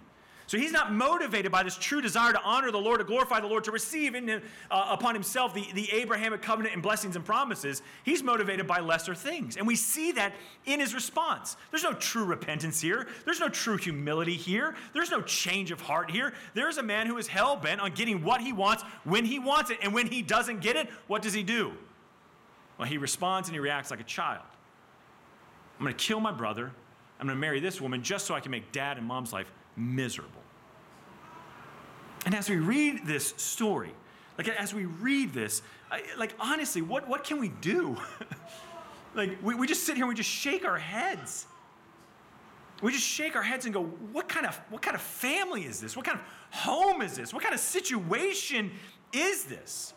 So he's not motivated by this true desire to honor the Lord, to glorify the Lord, to receive in, uh, upon himself the, the Abrahamic covenant and blessings and promises. He's motivated by lesser things. And we see that in his response. There's no true repentance here. There's no true humility here. There's no change of heart here. There's a man who is hell bent on getting what he wants when he wants it. And when he doesn't get it, what does he do? Well, he responds and he reacts like a child. I'm going to kill my brother. I'm going to marry this woman just so I can make dad and mom's life miserable. And as we read this story, like as we read this, like honestly, what, what can we do? like we, we just sit here and we just shake our heads. We just shake our heads and go, what kind of what kind of family is this? What kind of home is this? What kind of situation is this?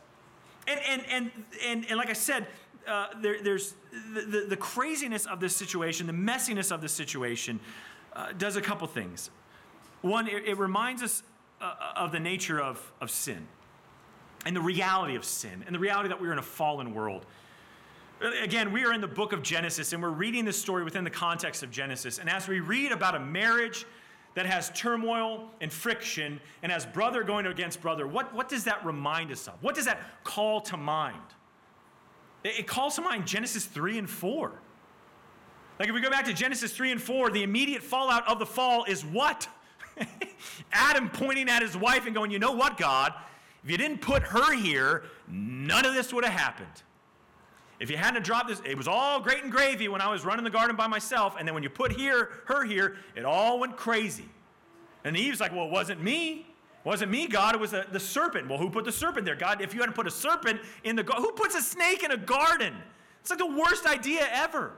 And and and and, and like I said, uh, there, there's the, the, the, craziness of this situation, the messiness of this situation, uh, does a couple things. One, it, it reminds us uh, of the nature of, of sin and the reality of sin and the reality that we're in a fallen world. Again, we are in the book of Genesis and we're reading this story within the context of Genesis. And as we read about a marriage that has turmoil and friction and has brother going against brother, what, what does that remind us of? What does that call to mind? It, it calls to mind Genesis 3 and 4. Like if we go back to Genesis 3 and 4, the immediate fallout of the fall is what? Adam pointing at his wife and going, You know what, God? If you didn't put her here, none of this would have happened. If you hadn't dropped this, it was all great and gravy when I was running the garden by myself. And then when you put here, her here, it all went crazy. And Eve's like, Well, it wasn't me. It wasn't me, God. It was the, the serpent. Well, who put the serpent there? God, if you hadn't put a serpent in the garden, who puts a snake in a garden? It's like the worst idea ever.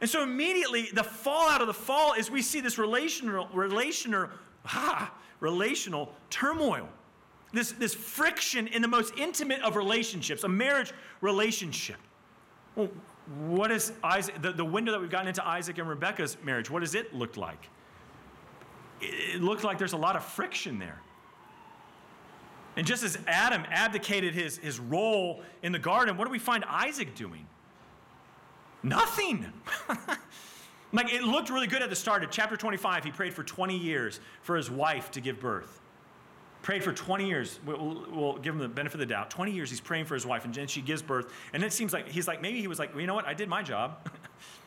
And so immediately, the fallout of the fall is we see this relational, relational, ah, relational turmoil. This, this friction in the most intimate of relationships, a marriage relationship. Well, what is Isaac, the, the window that we've gotten into Isaac and Rebecca's marriage, what does it look like? It, it looks like there's a lot of friction there. And just as Adam abdicated his, his role in the garden, what do we find Isaac doing? Nothing. Like it looked really good at the start of chapter 25. He prayed for 20 years for his wife to give birth. Prayed for 20 years. We'll, we'll, give him the benefit of the doubt. 20 years he's praying for his wife, and then she gives birth. And it seems like he's like, maybe he was like, well, you know what? I did my job.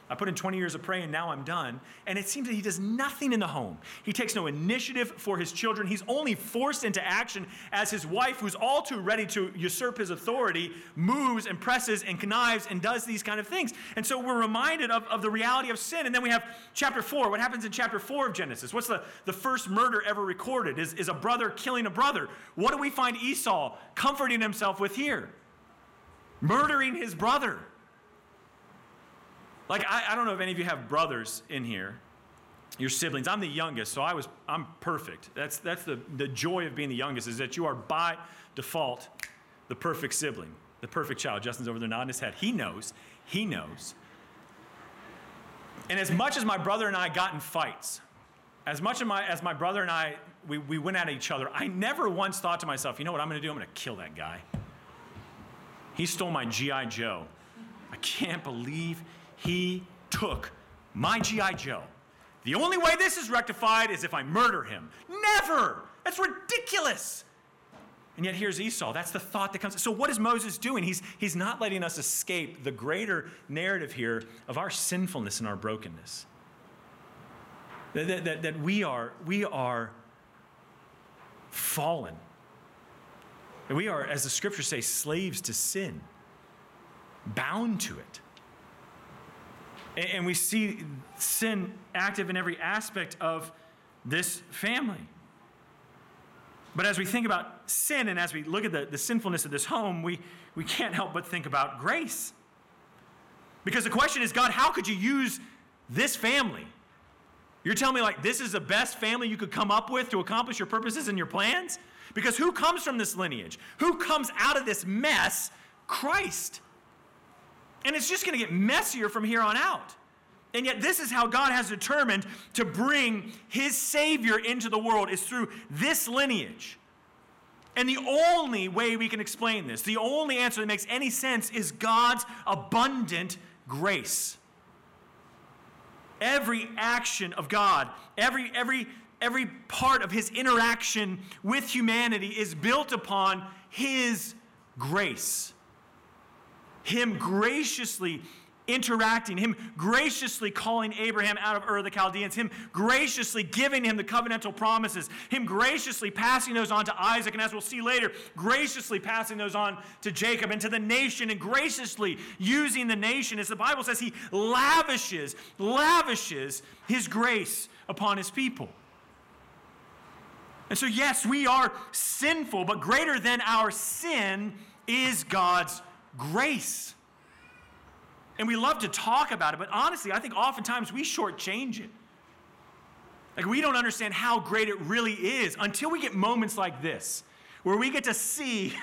I put in 20 years of praying, now I'm done. And it seems that he does nothing in the home. He takes no initiative for his children. He's only forced into action as his wife, who's all too ready to usurp his authority, moves and presses and connives and does these kind of things. And so we're reminded of, of the reality of sin. And then we have chapter 4. What happens in chapter 4 of Genesis? What's the, the first murder ever recorded? Is, is a brother killing a brother. What do we find Esau comforting himself with here? Murdering his brother. Like, I, I don't know if any of you have brothers in here, your siblings. I'm the youngest, so I was, I'm perfect. That's, that's the, the joy of being the youngest, is that you are by default the perfect sibling, the perfect child. Justin's over there nodding his head. He knows. He knows. And as much as my brother and I got in fights, as much as my, as my brother and I, we, we went at each other, I never once thought to myself, you know what I'm going to do? I'm going to kill that guy. He stole my G.I. Joe. I can't believe he took my G.I. Joe. The only way this is rectified is if I murder him. Never! That's ridiculous. And yet here's Esau. That's the thought that comes. So, what is Moses doing? He's, he's not letting us escape the greater narrative here of our sinfulness and our brokenness. That, that, that, we, are, we are fallen. That we are, as the scriptures say, slaves to sin, bound to it. And we see sin active in every aspect of this family. But as we think about sin and as we look at the, the sinfulness of this home, we, we can't help but think about grace. Because the question is God, how could you use this family? You're telling me, like, this is the best family you could come up with to accomplish your purposes and your plans? Because who comes from this lineage? Who comes out of this mess? Christ. And it's just going to get messier from here on out. And yet, this is how God has determined to bring his Savior into the world is through this lineage. And the only way we can explain this, the only answer that makes any sense, is God's abundant grace. Every action of God, every, every, every part of his interaction with humanity is built upon his grace. Him graciously interacting, him graciously calling Abraham out of Ur of the Chaldeans, him graciously giving him the covenantal promises, him graciously passing those on to Isaac, and as we'll see later, graciously passing those on to Jacob and to the nation, and graciously using the nation. As the Bible says, he lavishes, lavishes his grace upon his people. And so, yes, we are sinful, but greater than our sin is God's grace. And we love to talk about it, but honestly, I think oftentimes we shortchange it. Like we don't understand how great it really is until we get moments like this, where we get to see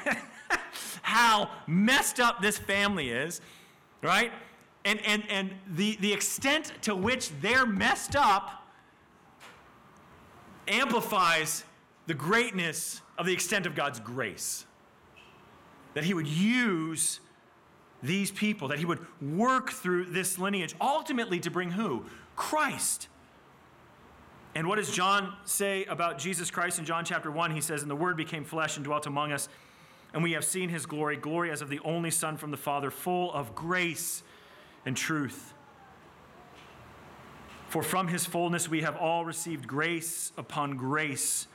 how messed up this family is, right? And, and, and the, the extent to which they're messed up amplifies the greatness of the extent of God's grace. That He would use these people, that he would work through this lineage, ultimately to bring who? Christ. And what does John say about Jesus Christ in John chapter 1? He says, And the Word became flesh and dwelt among us, and we have seen his glory, glory as of the only Son from the Father, full of grace and truth. For from his fullness we have all received grace upon grace.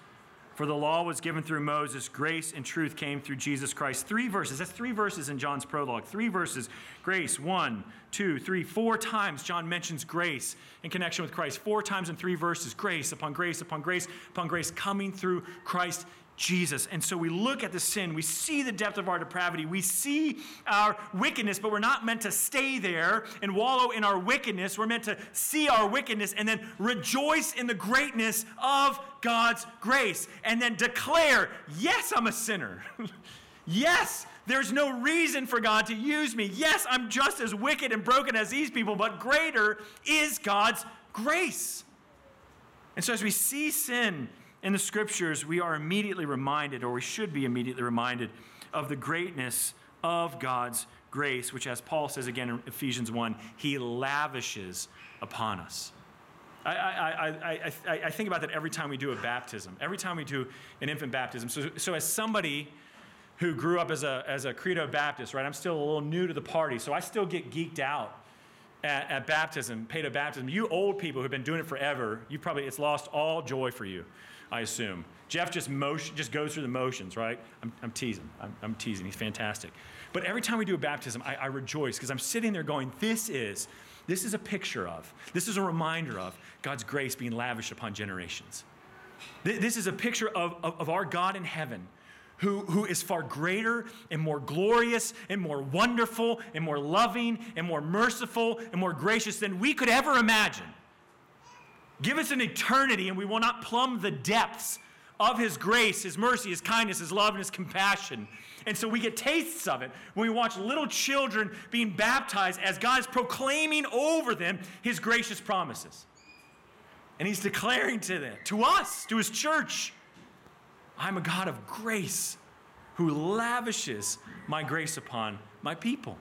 For the law was given through Moses, grace and truth came through Jesus Christ. Three verses. That's three verses in John's prologue. Three verses. Grace, one, two, three, four times John mentions grace in connection with Christ. Four times in three verses. Grace upon grace upon grace upon grace coming through Christ Jesus. And so we look at the sin, we see the depth of our depravity, we see our wickedness, but we're not meant to stay there and wallow in our wickedness. We're meant to see our wickedness and then rejoice in the greatness of God's grace and then declare, Yes, I'm a sinner. yes, there's no reason for God to use me. Yes, I'm just as wicked and broken as these people, but greater is God's grace. And so as we see sin, in the scriptures, we are immediately reminded, or we should be immediately reminded, of the greatness of God's grace, which, as Paul says again in Ephesians 1, he lavishes upon us. I, I, I, I, think about that every time we do a baptism, every time we do an infant baptism. So, so as somebody who grew up as a, as a Credo Baptist, right, I'm still a little new to the party, so I still get geeked out at, at baptism, Paedo baptism. You old people who've been doing it forever, you probably, it's lost all joy for you, I assume. Jeff just motion, just goes through the motions, right? I'm, I'm teasing. I'm, I'm, teasing. He's fantastic. But every time we do a baptism, I, I rejoice because I'm sitting there going, this is, this is a picture of, this is a reminder of God's grace being lavished upon generations. This is a picture of, of, of our God in heaven who, who is far greater and more glorious and more wonderful and more loving and more merciful and more gracious than we could ever imagine. Give us an eternity and we will not plumb the depths of His grace, His mercy, His kindness, His love, and His compassion. And so we get tastes of it when we watch little children being baptized as God is proclaiming over them His gracious promises. And He's declaring to them, to us, to His church, I'm a God of grace who lavishes my grace upon my people.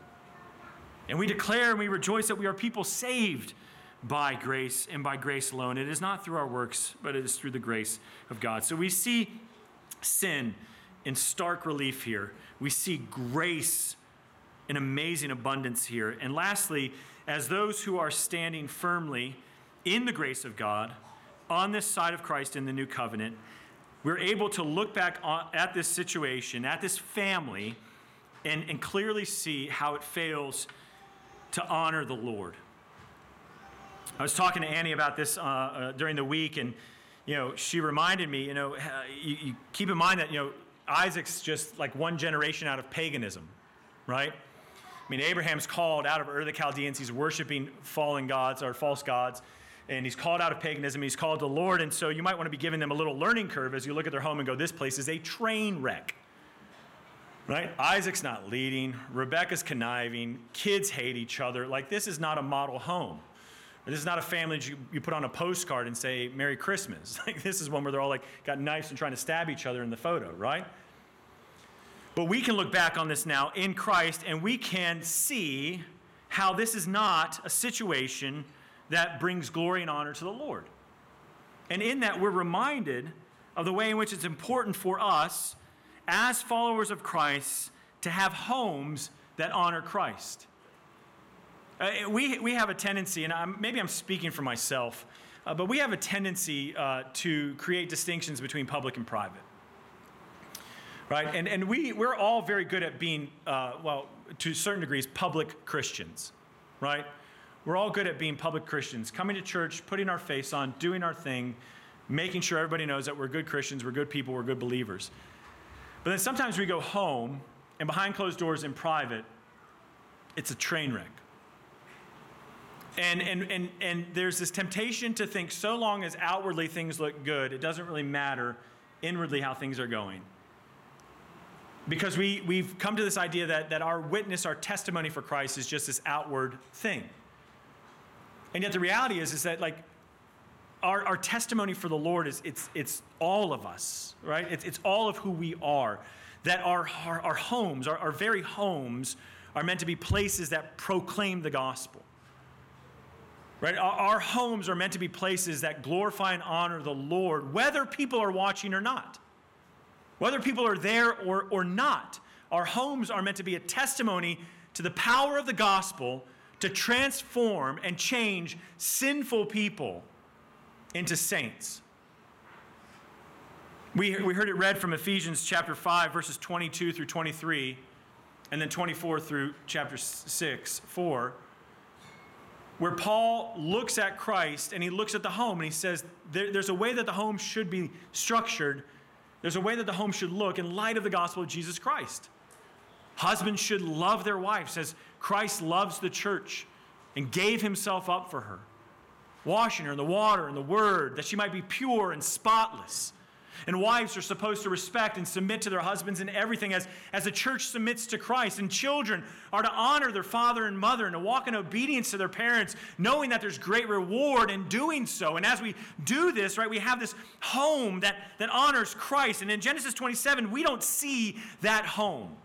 And we declare and we rejoice that we are people saved by grace and by grace alone. It is not through our works, but it is through the grace of God. So we see sin in stark relief here. We see grace in amazing abundance here. And lastly, as those who are standing firmly in the grace of God on this side of Christ in the new covenant, we're able to look back at this situation, at this family, and, and clearly see how it fails to honor the Lord. I was talking to Annie about this uh, uh, during the week, and you know, she reminded me, you know, you, you keep in mind that you know Isaac's just like one generation out of paganism, right? I mean, Abraham's called out of Ur the Chaldeans. He's worshiping fallen gods or false gods and he's called out of paganism, he's called the Lord, and so you might want to be giving them a little learning curve as you look at their home and go, this place is a train wreck. Right? Isaac's not leading, Rebecca's conniving, kids hate each other. Like, this is not a model home. This is not a family you, you put on a postcard and say, Merry Christmas. Like, this is one where they're all like got knives and trying to stab each other in the photo, right? But we can look back on this now in Christ and we can see how this is not a situation that brings glory and honor to the Lord. And in that, we're reminded of the way in which it's important for us, as followers of Christ, to have homes that honor Christ. Uh, we, we have a tendency, and I'm, maybe I'm speaking for myself, uh, but we have a tendency uh, to create distinctions between public and private. Right? And, and we, we're all very good at being, uh, well, to certain degrees, public Christians. Right? We're all good at being public Christians, coming to church, putting our face on, doing our thing, making sure everybody knows that we're good Christians, we're good people, we're good believers. But then sometimes we go home, and behind closed doors in private, it's a train wreck. And, and, and, and there's this temptation to think so long as outwardly things look good, it doesn't really matter inwardly how things are going. Because we, we've come to this idea that, that our witness, our testimony for Christ is just this outward thing. And yet the reality is, is that like our, our testimony for the Lord is it's, it's all of us, right? It's, it's all of who we are. That our, our, our homes, our, our very homes, are meant to be places that proclaim the gospel. Right? Our, homes are meant to be places that glorify and honor the Lord, whether people are watching or not. Whether people are there or, or not, our homes are meant to be a testimony to the power of the gospel to transform and change sinful people into saints. We, we heard it read from Ephesians chapter 5, verses 22 through 23, and then 24 through chapter 6, 4, where Paul looks at Christ and he looks at the home and he says, there, There's a way that the home should be structured, there's a way that the home should look in light of the gospel of Jesus Christ. Husbands should love their wives as Christ loves the church and gave himself up for her, washing her in the water and the word, that she might be pure and spotless. And wives are supposed to respect and submit to their husbands in everything as, as the church submits to Christ. And children are to honor their father and mother and to walk in obedience to their parents, knowing that there's great reward in doing so. And as we do this, right, we have this home that, that honors Christ. And in Genesis 27, we don't see that home.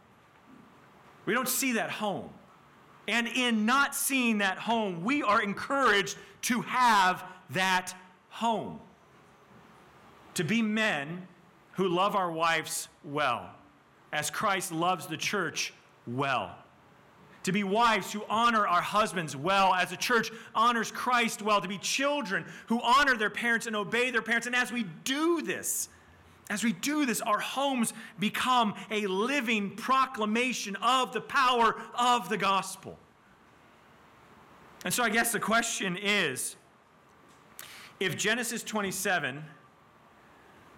We don't see that home. And in not seeing that home, we are encouraged to have that home. To be men who love our wives well, as Christ loves the church well. To be wives who honor our husbands well, as the church honors Christ well. To be children who honor their parents and obey their parents. And as we do this, as we do this, our homes become a living proclamation of the power of the gospel. And so I guess the question is if Genesis 27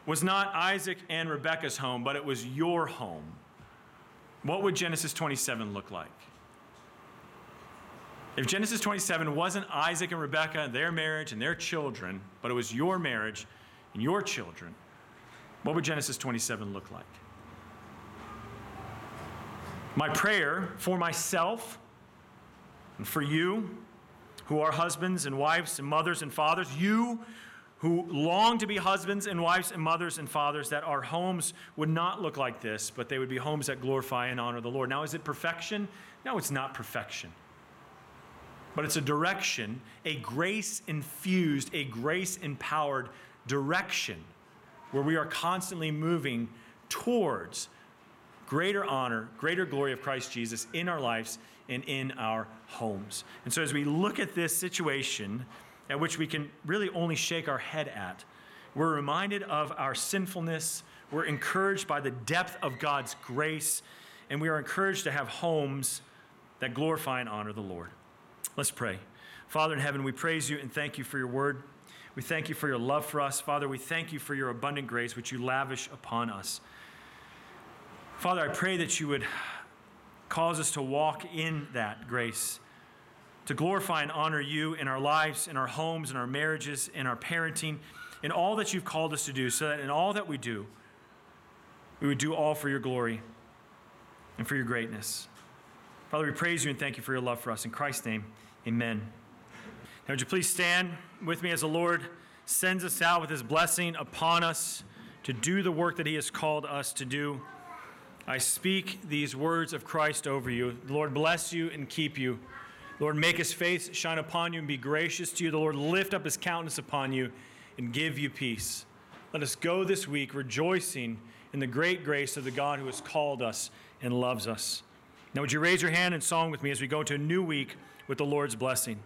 was not Isaac and Rebekah's home, but it was your home, what would Genesis 27 look like? If Genesis 27 wasn't Isaac and Rebekah, and their marriage and their children, but it was your marriage and your children, what would Genesis 27 look like? My prayer for myself and for you, who are husbands and wives and mothers and fathers, you who long to be husbands and wives and mothers and fathers, that our homes would not look like this, but they would be homes that glorify and honor the Lord. Now, is it perfection? No, it's not perfection. But it's a direction, a grace infused, a grace empowered direction where we are constantly moving towards greater honor, greater glory of Christ Jesus in our lives and in our homes. And so, as we look at this situation, at which we can really only shake our head at, we're reminded of our sinfulness. We're encouraged by the depth of God's grace, and we are encouraged to have homes that glorify and honor the Lord. Let's pray. Father in heaven, we praise you and thank you for your word. We thank you for your love for us. Father, we thank you for your abundant grace, which you lavish upon us. Father, I pray that you would cause us to walk in that grace, to glorify and honor you in our lives, in our homes, in our marriages, in our parenting, in all that you've called us to do, so that in all that we do, we would do all for your glory and for your greatness. Father, we praise you and thank you for your love for us. In Christ's name, amen. Now, would you please stand with me as the Lord sends us out with his blessing upon us to do the work that he has called us to do? I speak these words of Christ over you. The Lord bless you and keep you. Lord, make his face shine upon you and be gracious to you. The Lord lift up his countenance upon you and give you peace. Let us go this week rejoicing in the great grace of the God who has called us and loves us. Now, would you raise your hand and song with me as we go to a new week with the Lord's blessing?